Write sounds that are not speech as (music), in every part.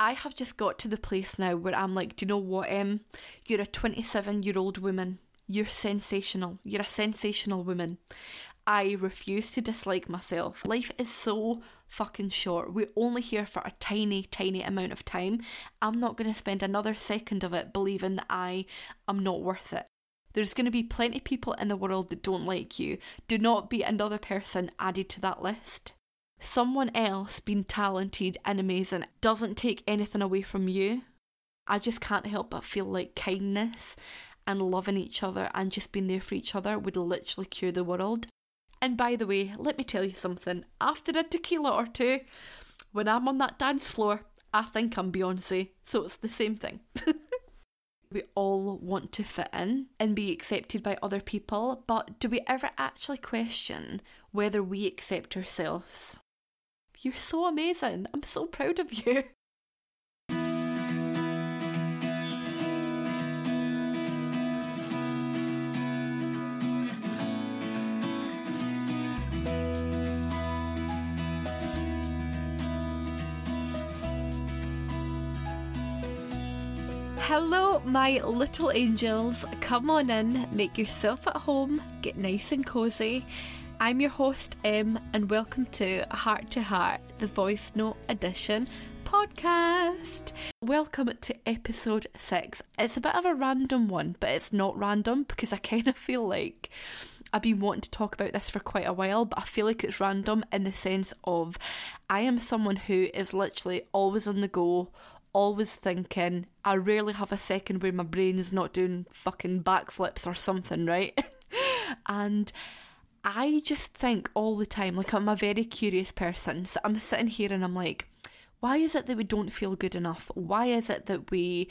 I have just got to the place now where I'm like, do you know what, Em? You're a 27 year old woman. You're sensational. You're a sensational woman. I refuse to dislike myself. Life is so fucking short. We're only here for a tiny, tiny amount of time. I'm not going to spend another second of it believing that I am not worth it. There's going to be plenty of people in the world that don't like you. Do not be another person added to that list. Someone else being talented and amazing doesn't take anything away from you. I just can't help but feel like kindness and loving each other and just being there for each other would literally cure the world. And by the way, let me tell you something. After a tequila or two, when I'm on that dance floor, I think I'm Beyonce. So it's the same thing. (laughs) we all want to fit in and be accepted by other people, but do we ever actually question whether we accept ourselves? You're so amazing. I'm so proud of you. (laughs) Hello, my little angels. Come on in, make yourself at home, get nice and cozy. I'm your host, Em, and welcome to Heart to Heart, the Voice Note Edition podcast. Welcome to episode six. It's a bit of a random one, but it's not random because I kind of feel like I've been wanting to talk about this for quite a while, but I feel like it's random in the sense of I am someone who is literally always on the go, always thinking. I rarely have a second where my brain is not doing fucking backflips or something, right? (laughs) and I just think all the time, like I'm a very curious person. So I'm sitting here and I'm like, why is it that we don't feel good enough? Why is it that we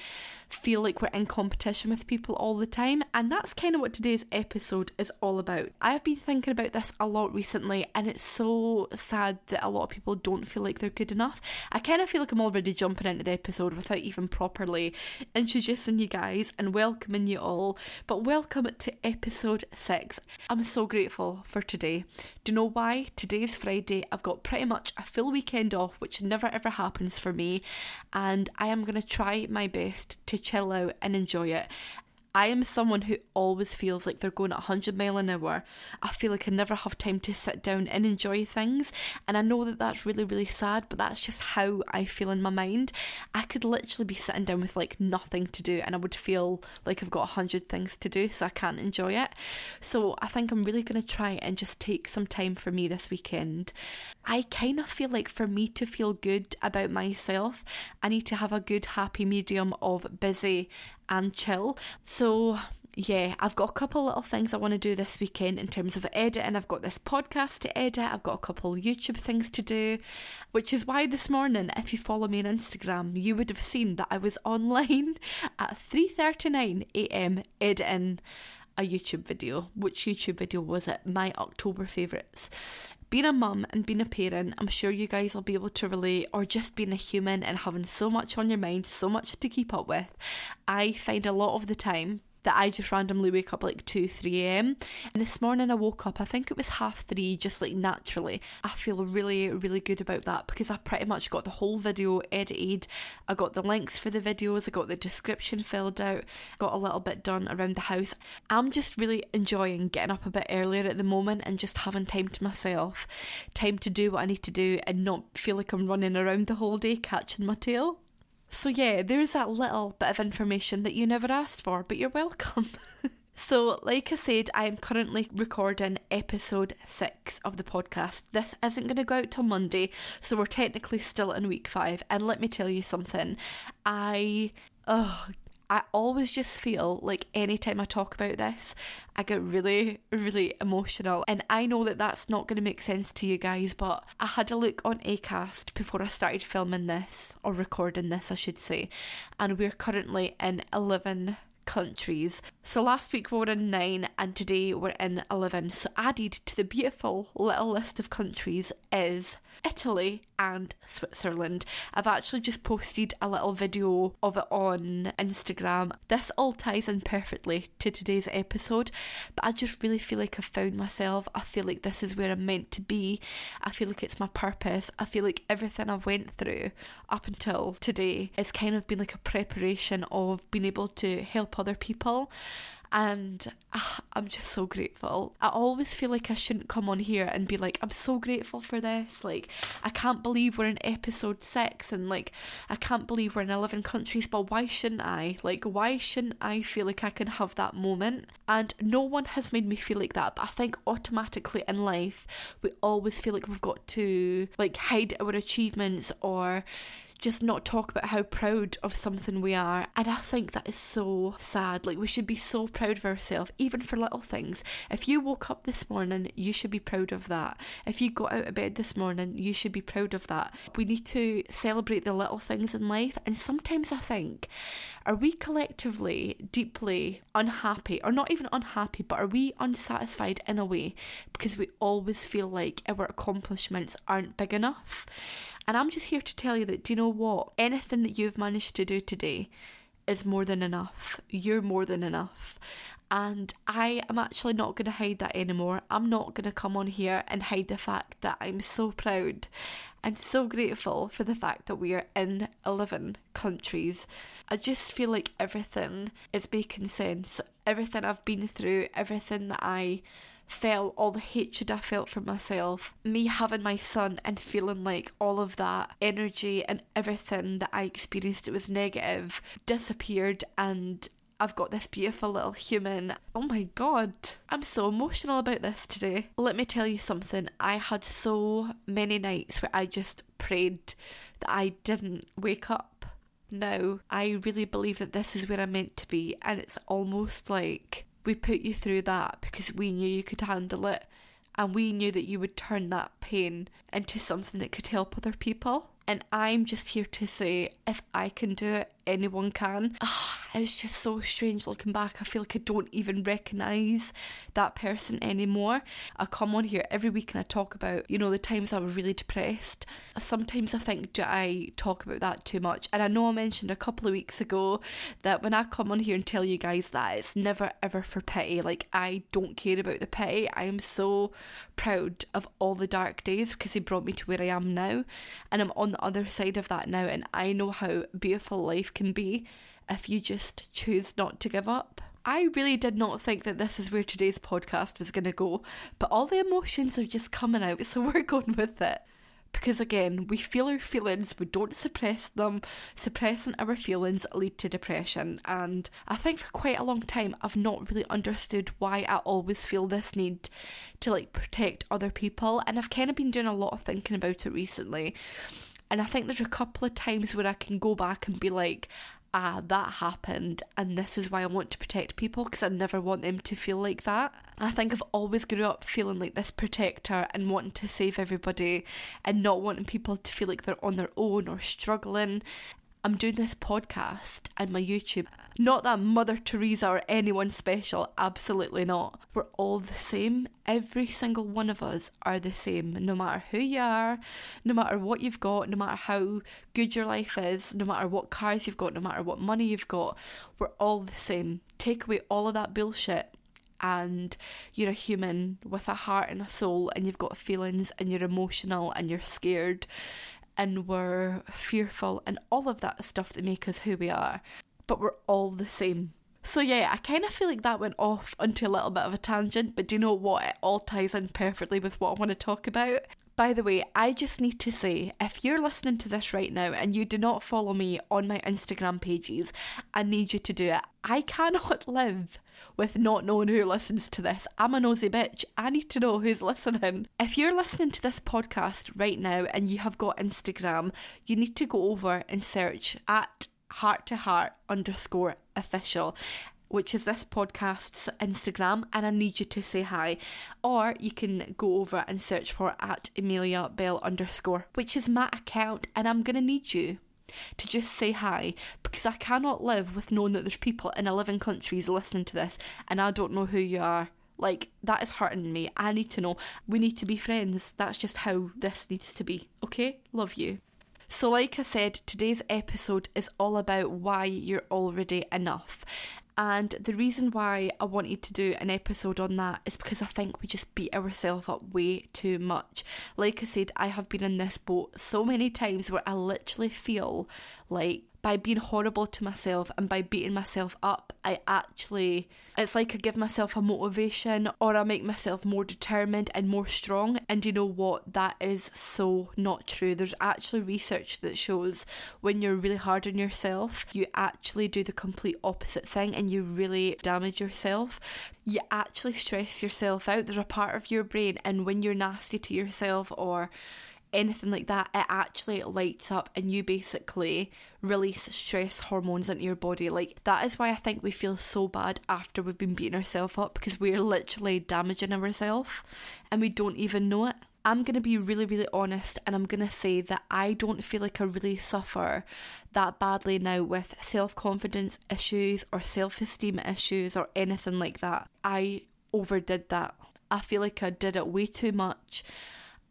feel like we're in competition with people all the time? And that's kind of what today's episode is all about. I've been thinking about this a lot recently, and it's so sad that a lot of people don't feel like they're good enough. I kind of feel like I'm already jumping into the episode without even properly introducing you guys and welcoming you all. But welcome to episode six. I'm so grateful for today. Do you know why? Today's Friday. I've got pretty much a full weekend off, which never ever happens for me, and I am going to try my best to chill out and enjoy it. I am someone who always feels like they're going at 100 mile an hour. I feel like I never have time to sit down and enjoy things. And I know that that's really, really sad, but that's just how I feel in my mind. I could literally be sitting down with like nothing to do and I would feel like I've got 100 things to do, so I can't enjoy it. So I think I'm really going to try and just take some time for me this weekend. I kind of feel like for me to feel good about myself, I need to have a good, happy medium of busy and chill. So, yeah, I've got a couple little things I want to do this weekend in terms of editing. I've got this podcast to edit, I've got a couple YouTube things to do, which is why this morning, if you follow me on Instagram, you would have seen that I was (laughs) online at 3:39 a.m. editing a YouTube video. Which YouTube video was it? My October favourites being a mum and being a parent, I'm sure you guys will be able to relate, or just being a human and having so much on your mind, so much to keep up with. I find a lot of the time that I just randomly wake up like 2, 3 a.m. And this morning I woke up, I think it was half three, just like naturally. I feel really, really good about that because I pretty much got the whole video edited. I got the links for the videos, I got the description filled out, got a little bit done around the house. I'm just really enjoying getting up a bit earlier at the moment and just having time to myself, time to do what I need to do and not feel like I'm running around the whole day catching my tail. So, yeah, there's that little bit of information that you never asked for, but you're welcome. (laughs) so, like I said, I am currently recording episode six of the podcast. This isn't going to go out till Monday, so we're technically still in week five. And let me tell you something, I. Oh, I always just feel like anytime I talk about this, I get really, really emotional. And I know that that's not going to make sense to you guys, but I had a look on ACAST before I started filming this, or recording this, I should say, and we're currently in 11 countries. So last week we were in nine, and today we're in 11. So added to the beautiful little list of countries is Italy and Switzerland. I've actually just posted a little video of it on Instagram. This all ties in perfectly to today's episode, but I just really feel like I've found myself. I feel like this is where I'm meant to be. I feel like it's my purpose. I feel like everything I've went through up until today has kind of been like a preparation of being able to help other people and uh, I'm just so grateful. I always feel like I shouldn't come on here and be like, I'm so grateful for this. Like, I can't believe we're in episode six, and like, I can't believe we're in 11 countries, but why shouldn't I? Like, why shouldn't I feel like I can have that moment? And no one has made me feel like that, but I think automatically in life, we always feel like we've got to like hide our achievements or just not talk about how proud of something we are. And I think that is so sad. Like, we should be so proud of ourselves, even for little things. If you woke up this morning, you should be proud of that. If you got out of bed this morning, you should be proud of that. We need to celebrate the little things in life. And sometimes I think, are we collectively deeply unhappy, or not even unhappy, but are we unsatisfied in a way because we always feel like our accomplishments aren't big enough? And I'm just here to tell you that, do you know what? Anything that you've managed to do today is more than enough. You're more than enough. And I am actually not going to hide that anymore. I'm not going to come on here and hide the fact that I'm so proud and so grateful for the fact that we are in 11 countries. I just feel like everything is making sense. Everything I've been through, everything that I felt all the hatred I felt for myself, me having my son and feeling like all of that energy and everything that I experienced that was negative disappeared and I've got this beautiful little human. Oh my god, I'm so emotional about this today. Let me tell you something. I had so many nights where I just prayed that I didn't wake up. Now, I really believe that this is where I'm meant to be, and it's almost like we put you through that because we knew you could handle it and we knew that you would turn that pain into something that could help other people. And I'm just here to say if I can do it, anyone can. Oh, it's just so strange looking back. I feel like I don't even recognise that person anymore. I come on here every week and I talk about, you know, the times I was really depressed. Sometimes I think, do I talk about that too much? And I know I mentioned a couple of weeks ago that when I come on here and tell you guys that, it's never ever for pity. Like, I don't care about the pity. I am so proud of all the dark days because he brought me to where I am now. And I'm on the other side of that now. And I know how beautiful life can be if you just choose not to give up. I really did not think that this is where today's podcast was going to go, but all the emotions are just coming out, so (laughs) we're going with it. Because again, we feel our feelings, we don't suppress them. Suppressing our feelings lead to depression. And I think for quite a long time, I've not really understood why I always feel this need to like protect other people. And I've kind of been doing a lot of thinking about it recently. And I think there's a couple of times where I can go back and be like, ah, that happened, and this is why I want to protect people because I never want them to feel like that. I think I've always grew up feeling like this protector and wanting to save everybody and not wanting people to feel like they're on their own or struggling. I'm doing this podcast and my YouTube. Not that Mother Teresa or anyone special, absolutely not. We're all the same. Every single one of us are the same, no matter who you are, no matter what you've got, no matter how good your life is, no matter what cars you've got, no matter what money you've got. We're all the same. Take away all of that bullshit and you're a human with a heart and a soul and you've got feelings and you're emotional and you're scared and we're fearful and all of that stuff that make us who we are, but we're all the same. So yeah, I kind of feel like that went off onto a little bit of a tangent, but do you know what? It all ties in perfectly with what I want to talk about. By the way, I just need to say if you're listening to this right now and you do not follow me on my Instagram pages, I need you to do it. I cannot (laughs) live with not knowing who listens to this. I'm a nosy bitch. I need to know who's listening. If you're listening to this podcast right now and you have got Instagram, you need to go over and search at heart to heart underscore official which is this podcast's Instagram, and I need you to say hi. Or you can go over and search for at Amelia Bell underscore, which is my account, and I'm gonna need you to just say hi because I cannot live with knowing that there's people in 11 countries listening to this and I don't know who you are Like, that is hurting me. I need to know. We need to be friends. That's just how this needs to be. Okay? Love you. So, like I said, today's episode is all about why you're already enough. And the reason why I wanted to do an episode on that is because I think we just beat ourselves up way too much. Like I said, I have been in this boat so many times where I literally feel like by being horrible to myself and by beating myself up, I actually, it's like I give myself a motivation or I make myself more determined and more strong. And you know what? That is so not true. There's actually research that shows when you're really hard on yourself, you actually do the complete opposite thing and you really damage yourself. You actually stress yourself out. There's a part of your brain, and when you're nasty to yourself or anything like that, it actually lights up and you basically release stress hormones into your body. Like, that is why I think we feel so bad after we've been beating ourselves up because we're literally damaging ourselves and we don't even know it. I'm going to be really, really honest and I'm going to say that I don't feel like I really suffer that badly now with self confidence issues or self esteem issues or anything like that. I overdid that. I feel like I did it way too much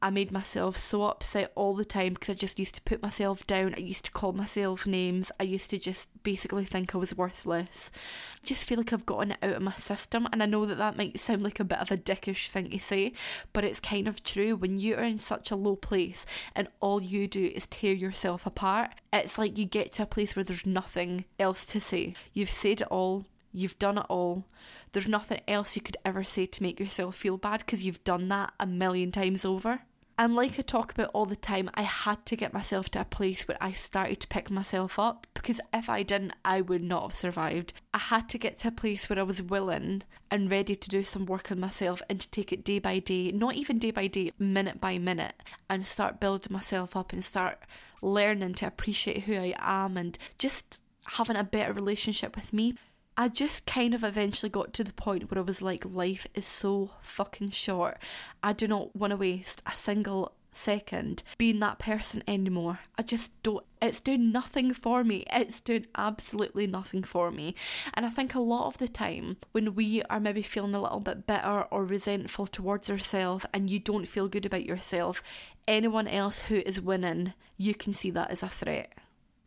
I made myself so upset all the time because I just used to put myself down. I used to call myself names. I used to just basically think I was worthless. I just feel like I've gotten it out of my system. And I know that that might sound like a bit of a dickish thing to say, but it's kind of true. When you are in such a low place and all you do is tear yourself apart, it's like you get to a place where there's nothing else to say. You've said it all, you've done it all there's nothing else you could ever say to make yourself feel bad because you've done that a million times over. And like I talk about all the time, I had to get myself to a place where I started to pick myself up because if I didn't, I would not have survived. I had to get to a place where I was willing and ready to do some work on myself and to take it day by day, not even day by day, minute by minute, and start building myself up and start learning to appreciate who I am and just having a better relationship with me. I just kind of eventually got to the point where I was like, life is so fucking short. I do not want to waste a single second being that person anymore. I just don't, it's doing nothing for me. It's doing absolutely nothing for me. And I think a lot of the time when we are maybe feeling a little bit bitter or resentful towards ourselves and you don't feel good about yourself, anyone else who is winning, you can see that as a threat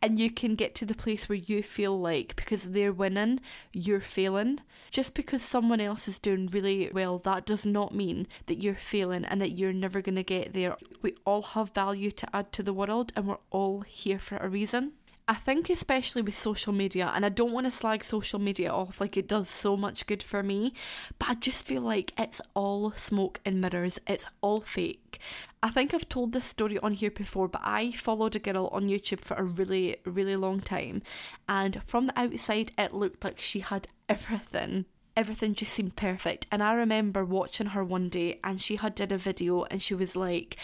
and you can get to the place where you feel like because they're winning, you're failing. Just because someone else is doing really well, that does not mean that you're failing and that you're never going to get there. We all have value to add to the world and we're all here for a reason. I think, especially with social media, and I don't want to slag social media off like it does so much good for me, but I just feel like it's all smoke and mirrors, it's all fake. I think I've told this story on here before, but I followed a girl on YouTube for a really, really long time, and from the outside, it looked like she had everything everything just seemed perfect and i remember watching her one day and she had did a video and she was like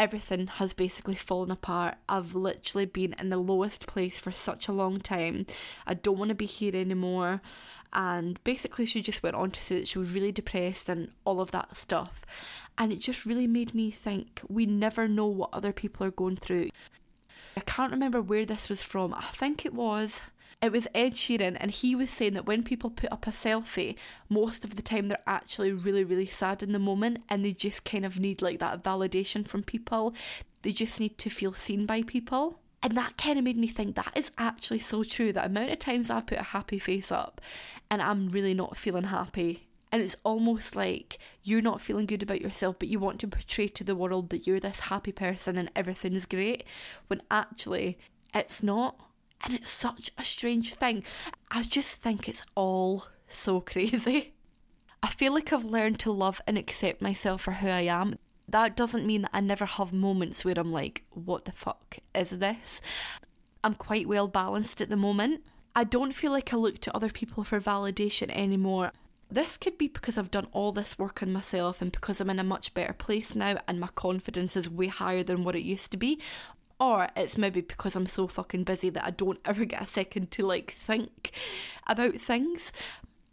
everything has basically fallen apart. I've literally been in the lowest place for such a long time. I don't want to be here anymore. And basically, she just went on to say that she was really depressed and all of that stuff. And it just really made me think we never know what other people are going through. I can't remember where this was from. I think it was it was Ed Sheeran, and he was saying that when people put up a selfie, most of the time they're actually really, really sad in the moment and they just kind of need like that validation from people. They just need to feel seen by people. And that kind of made me think that is actually so true. The amount of times I've put a happy face up and I'm really not feeling happy. And it's almost like you're not feeling good about yourself, but you want to portray to the world that you're this happy person and everything's great, when actually it's not and it's such a strange thing. I just think it's all so (laughs) crazy. I feel like I've learned to love and accept myself for who I am. That doesn't mean that I never have moments where I'm like, what the fuck is this? I'm quite well balanced at the moment. I don't feel like I look to other people for validation anymore. This could be because I've done all this work on myself and because I'm in a much better place now and my confidence is way higher than what it used to be or it's maybe because I'm so fucking busy that I don't ever get a second to like think about things.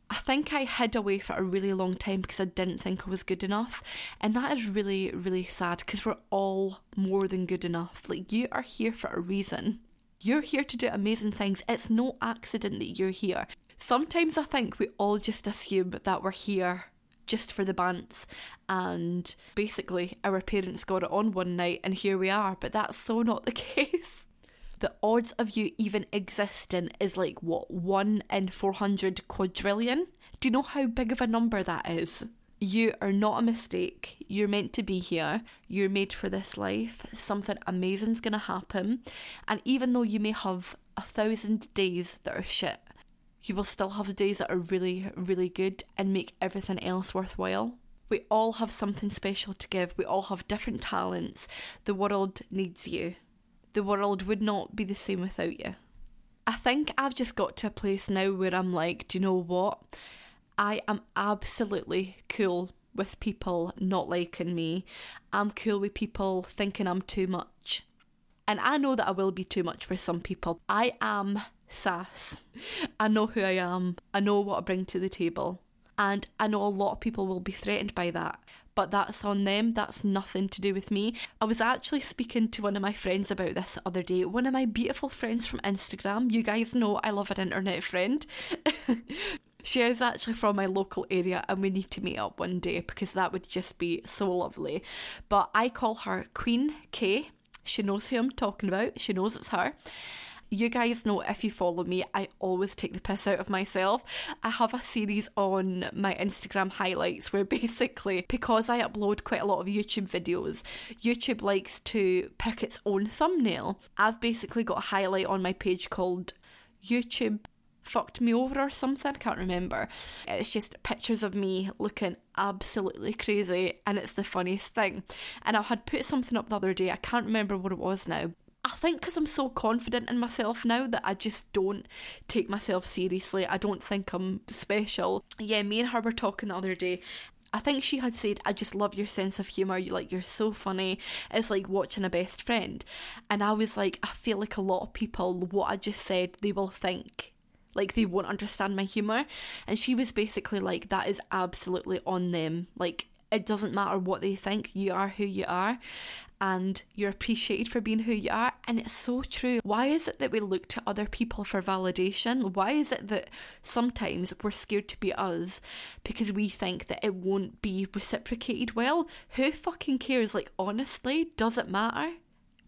I think I hid away for a really long time because I didn't think I was good enough. And that is really, really sad because we're all more than good enough. Like, you are here for a reason. You're here to do amazing things. It's no accident that you're here. Sometimes I think we all just assume that we're here just for the bants. And basically, our parents got it on one night, and here we are. But that's so not the (laughs) case. The odds of you even existing is like what, 1 in 400 quadrillion? Do you know how big of a number that is? You are not a mistake. You're meant to be here. You're made for this life. Something amazing's going to happen. And even though you may have a thousand days that are shit, you will still have the days that are really, really good and make everything else worthwhile. We all have something special to give. We all have different talents. The world needs you. The world would not be the same without you. I think I've just got to a place now where I'm like, do you know what? I am absolutely cool with people not liking me. I'm cool with people thinking I'm too much. And I know that I will be too much for some people. I am sass. I know who I am. I know what I bring to the table. And I know a lot of people will be threatened by that. But that's on them. That's nothing to do with me. I was actually speaking to one of my friends about this the other day. One of my beautiful friends from Instagram. You guys know I love an internet friend. (laughs) She is actually from my local area and we need to meet up one day because that would just be so lovely. But I call her Queen K. She knows who I'm talking about, she knows it's her. You guys know if you follow me, I always take the piss out of myself. I have a series on my Instagram highlights where (laughs) basically, because I upload quite a lot of YouTube videos, YouTube likes to pick its own thumbnail. I've basically got a highlight on my page called YouTube fucked me over or something. I can't remember. It's just pictures of me looking absolutely crazy, and it's the funniest thing. And I had put something up the other day, I can't remember what it was now. I think because I'm so confident in myself now that I just don't take myself seriously. I don't think I'm special. Yeah, me and her were talking the other day, I think she had said, I just love your sense of humour. You like you're so funny. It's like watching a best friend. And I was like, I feel like a lot of people, what I just said, they will think like they won't understand my humor and she was basically like that is absolutely on them like it doesn't matter what they think you are who you are and you're appreciated for being who you are and it's so true. Why is it that we look to other people for validation? Why is it that sometimes we're scared to be us because we think that it won't be reciprocated well? Who fucking cares? Like honestly does it matter?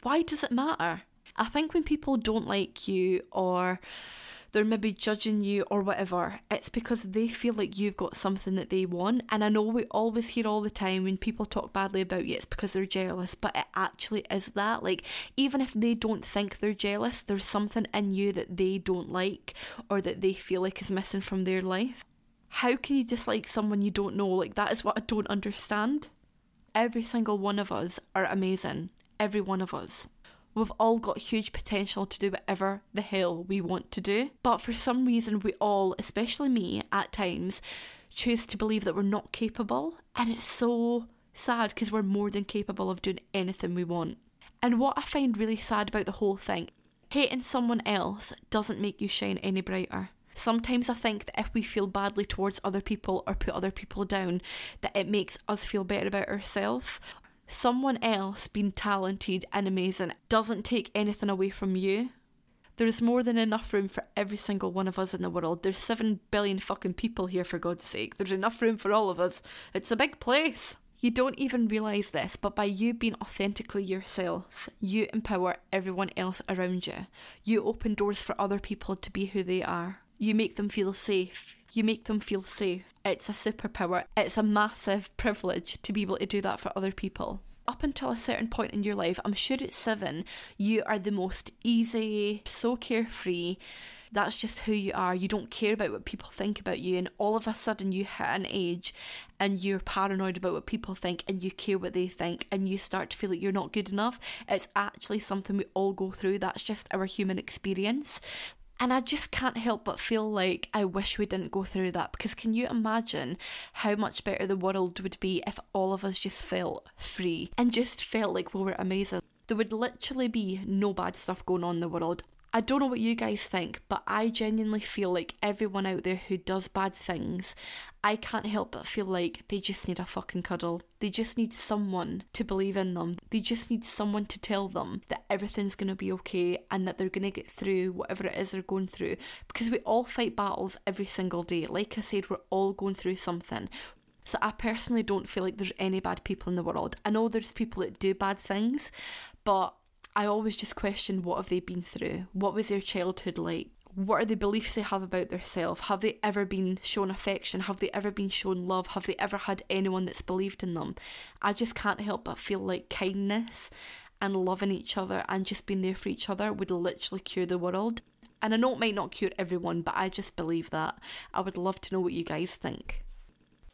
Why does it matter? I think when people don't like you or they're maybe judging you or whatever, it's because they feel like you've got something that they want. And I know we always hear all the time when people talk badly about you, it's because they're jealous, but it actually is that. Like, even if they don't think they're jealous, there's something in you that they don't like or that they feel like is missing from their life. How can you dislike someone you don't know? Like, that is what I don't understand. Every single one of us are amazing. Every one of us. We've all got huge potential to do whatever the hell we want to do. But for some reason, we all, especially me at times, choose to believe that we're not capable. And it's so sad because we're more than capable of doing anything we want. And what I find really sad about the whole thing, hating someone else doesn't make you shine any brighter. Sometimes I think that if we feel badly towards other people or put other people down, that it makes us feel better about ourselves someone else being talented and amazing doesn't take anything away from you. There's more than enough room for every single one of us in the world. There's 7 billion fucking people here, for God's sake. There's enough room for all of us. It's a big place. You don't even realise this, but by you being authentically yourself, you empower everyone else around you. You open doors for other people to be who they are. You make them feel safe. You make them feel safe. It's a superpower. It's a massive privilege to be able to do that for other people. Up until a certain point in your life, I'm sure at seven, you are the most easy, so carefree. That's just who you are. You don't care about what people think about you. And all of a sudden, you hit an age and you're paranoid about what people think and you care what they think and you start to feel like you're not good enough. It's actually something we all go through. That's just our human experience. And I just can't help but feel like I wish we didn't go through that because can you imagine how much better the world would be if all of us just felt free and just felt like we were amazing? There would literally be no bad stuff going on in the world. I don't know what you guys think, but I genuinely feel like everyone out there who does bad things, I can't help but feel like they just need a fucking cuddle. They just need someone to believe in them. They just need someone to tell them that everything's going to be okay and that they're going to get through whatever it is they're going through. Because we all fight battles every single day. Like I said, we're all going through something. So I personally don't feel like there's any bad people in the world. I know there's people that do bad things, but I always just question what have they been through? What was their childhood like? What are the beliefs they have about themselves? Have they ever been shown affection? Have they ever been shown love? Have they ever had anyone that's believed in them? I just can't help but feel like kindness and loving each other and just being there for each other would literally cure the world. And I know it might not cure everyone, but I just believe that. I would love to know what you guys think.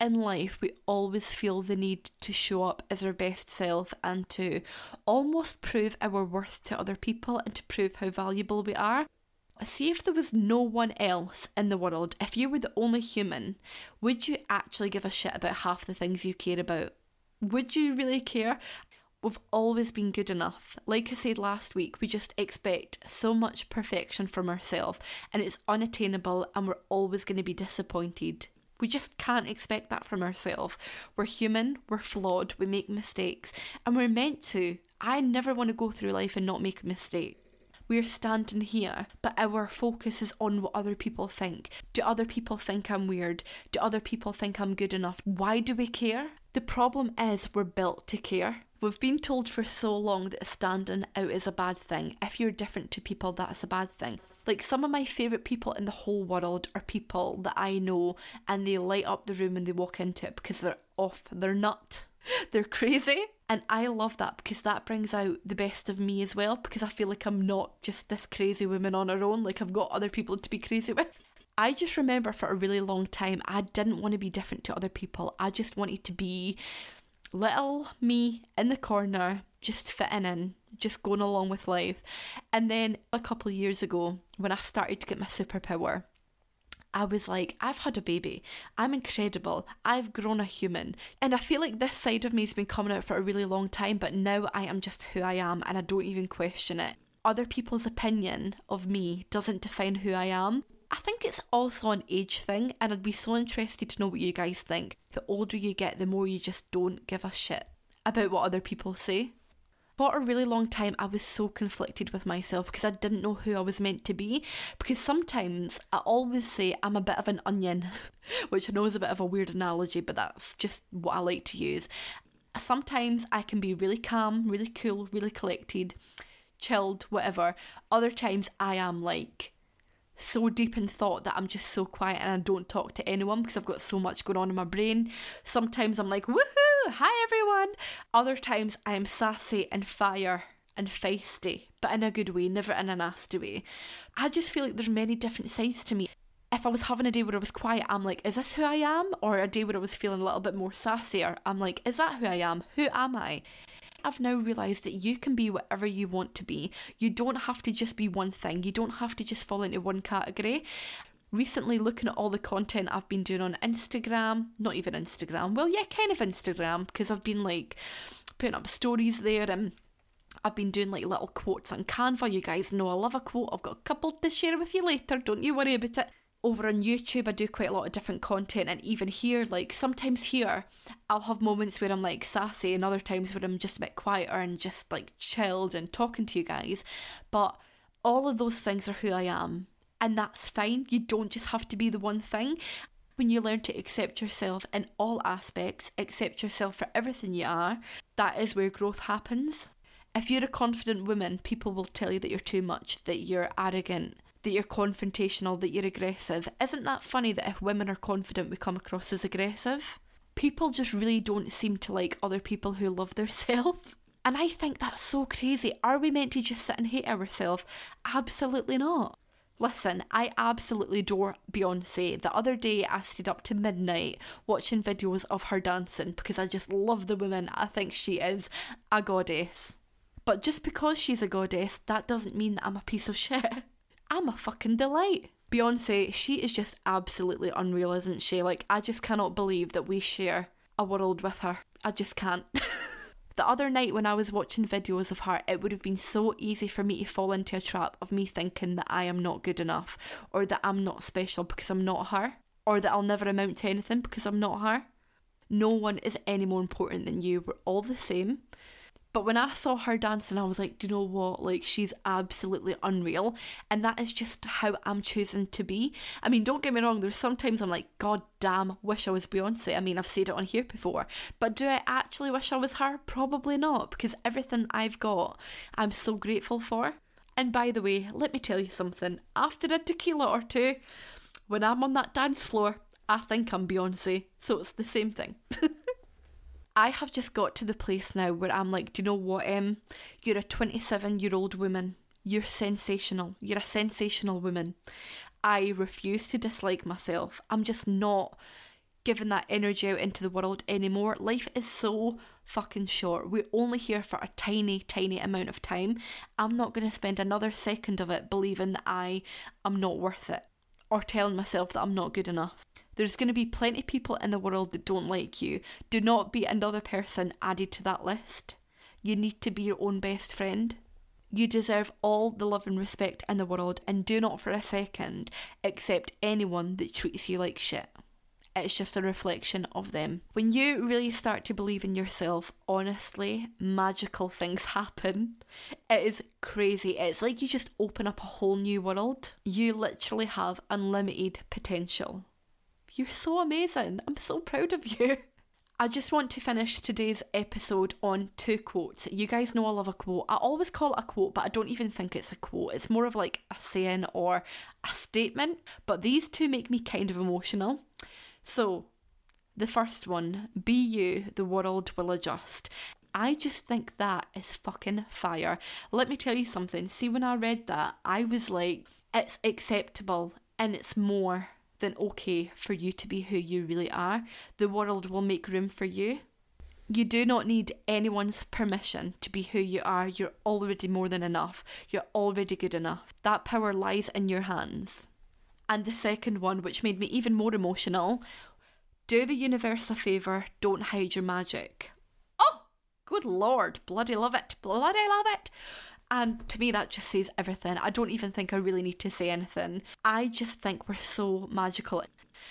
In life, we always feel the need to show up as our best self and to almost prove our worth to other people and to prove how valuable we are. See if there was no one else in the world, if you were the only human, would you actually give a shit about half the things you care about? Would you really care? We've always been good enough. Like I said last week, we just expect so much perfection from ourselves and it's unattainable and we're always going to be disappointed. We just can't expect that from ourselves. We're human, we're flawed, we make mistakes, and we're meant to. I never want to go through life and not make a mistake. We're standing here, but our focus is on what other people think. Do other people think I'm weird? Do other people think I'm good enough? Why do we care? The problem is we're built to care. We've been told for so long that standing out is a bad thing. If you're different to people, that's a bad thing. Like some of my favourite people in the whole world are people that I know and they light up the room when they walk into it because they're off their nut. (laughs) They're crazy. And I love that because that brings out the best of me as well because I feel like I'm not just this crazy woman on her own, like I've got other people to be crazy with. I just remember for a really long time, I didn't want to be different to other people. I just wanted to be little me in the corner, just fitting in, just going along with life. And then a couple of years ago, when I started to get my superpower, I was like, I've had a baby. I'm incredible. I've grown a human. And I feel like this side of me has been coming out for a really long time, but now I am just who I am and I don't even question it. Other people's opinion of me doesn't define who I am. I think it's also an age thing, and I'd be so interested to know what you guys think. The older you get, the more you just don't give a shit about what other people say. For a really long time, I was so conflicted with myself because I didn't know who I was meant to be. Because sometimes I always say I'm a bit of an onion, (laughs) which I know is a bit of a weird analogy, but that's just what I like to use. Sometimes I can be really calm, really cool, really collected, chilled, whatever. Other times I am like so deep in thought that I'm just so quiet and I don't talk to anyone because I've got so much going on in my brain. Sometimes I'm like, woohoo, hi everyone. Other times I am sassy and fire and feisty, but in a good way, never in a nasty way. I just feel like there's many different sides to me. If I was having a day where I was quiet, I'm like, is this who I am? Or a day where I was feeling a little bit more sassier, I'm like, is that who I am? Who am I? I've now realised that you can be whatever you want to be. You don't have to just be one thing, you don't have to just fall into one category recently looking at all the content I've been doing on Instagram, not even Instagram, well, yeah, kind of Instagram, because I've been like putting up stories there and I've been doing like little quotes on Canva. You guys know I love a quote. I've got a couple to share with you later. Don't you worry about it over on YouTube, I do quite a lot of different content, and even here, like sometimes here, I'll have moments where I'm like sassy, and other times where I'm just a bit quieter and just like chilled and talking to you guys. But all of those things are who I am, and that's fine. You don't just have to be the one thing. When you learn to accept yourself in all aspects, accept yourself for everything you are, that is where growth happens. If you're a confident woman, people will tell you that you're too much, that you're arrogant, that you're confrontational, that you're aggressive. Isn't that funny that if women are confident, we come across as aggressive? People just really don't seem to like other people who love themselves. (laughs) And I think that's so crazy. Are we meant to just sit and hate ourselves? Absolutely not. Listen, I absolutely adore Beyonce. The other day, I stayed up to midnight watching videos of her dancing because I just love the woman. I think she is a goddess. But just because she's a goddess, that doesn't mean that I'm a piece of (laughs) shit. I'm a fucking delight. Beyonce, she is just absolutely unreal, isn't she? Like, I just cannot believe that we share a world with her. I just can't. (laughs) the other night when I was watching videos of her, it would have been so easy for me to fall into a trap of me thinking that I am not good enough, or that I'm not special because I'm not her, or that I'll never amount to anything because I'm not her. No one is any more important than you. We're all the same. But when I saw her dancing, I was like, do you know what? Like, she's absolutely unreal. And that is just how I'm choosing to be. I mean, don't get me wrong, there's sometimes I'm like, God damn, wish I was Beyonce. I mean, I've said it on here before. But do I actually wish I was her? Probably not, because everything I've got, I'm so grateful for. And by the way, let me tell you something. After a tequila or two, when I'm on that dance floor, I think I'm Beyonce. So it's the same thing. (laughs) I have just got to the place now where I'm like, do you know what, Em? You're a 27 year old woman. You're sensational. You're a sensational woman. I refuse to dislike myself. I'm just not giving that energy out into the world anymore. Life is so fucking short. We're only here for a tiny, tiny amount of time. I'm not going to spend another second of it believing that I am not worth it or telling myself that I'm not good enough. There's going to be plenty of people in the world that don't like you. Do not be another person added to that list. You need to be your own best friend. You deserve all the love and respect in the world, and do not for a second accept anyone that treats you like shit. It's just a reflection of them. When you really start to believe in yourself, honestly, magical things (laughs) happen. It is crazy. It's like you just open up a whole new world. You literally have unlimited potential. You're so amazing. I'm so proud of you. (laughs) I just want to finish today's episode on two quotes. You guys know I love a quote. I always call it a quote, but I don't even think it's a quote. It's more of like a saying or a statement. But these two make me kind of emotional. So, the first one be you, the world will adjust. I just think that is fucking fire. Let me tell you something. See, when I read that, I was like, it's acceptable and it's more than okay for you to be who you really are. The world will make room for you. You do not need anyone's permission to be who you are. You're already more than enough. You're already good enough. That power lies in your hands. And the second one, which made me even more emotional do the universe a favour, don't hide your magic. Oh, good lord, bloody love it, bloody love it. And to me, that just says everything. I don't even think I really need to say anything. I just think we're so magical.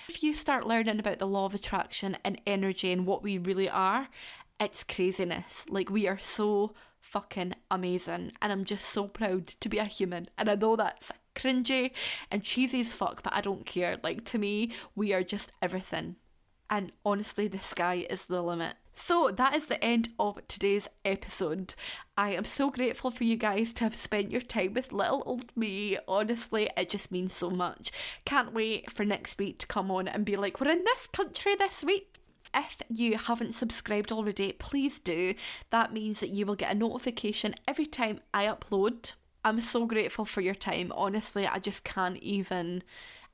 If you start learning about the law of attraction and energy and what we really are, it's craziness. Like, we are so fucking amazing. And I'm just so proud to be a human. And I know that's cringy and cheesy as fuck, but I don't care. Like, to me, we are just everything. And honestly, the sky is the limit. So that is the end of today's episode. I am so grateful for you guys to have spent your time with little old me. Honestly, it just means so much. Can't wait for next week to come on and be like, we're in this country this week. If you haven't subscribed already, please do. That means that you will get a notification every time I upload. I'm so grateful for your time. Honestly, I just can't even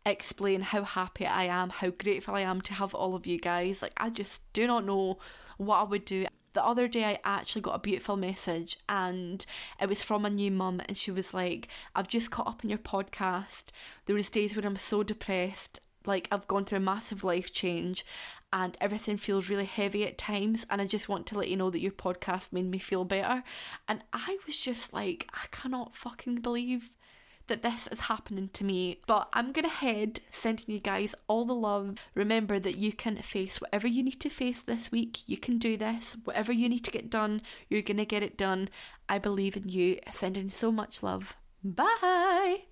explain how happy I am, how grateful I am to have all of you guys. Like, I just do not know what I would do. The other day, I actually got a beautiful message, and it was from a new mum, and she was like, "I've just caught up on your podcast. There was days when I'm so depressed, like I've gone through a massive life change, and everything feels really heavy at times. And I just want to let you know that your podcast made me feel better." And I was just like, I cannot fucking believe that this is happening to me. But I'm going to head sending you guys all the love. Remember that you can face whatever you need to face this week. You can do this. Whatever you need to get done, you're going to get it done. I believe in you. Sending so much love. Bye.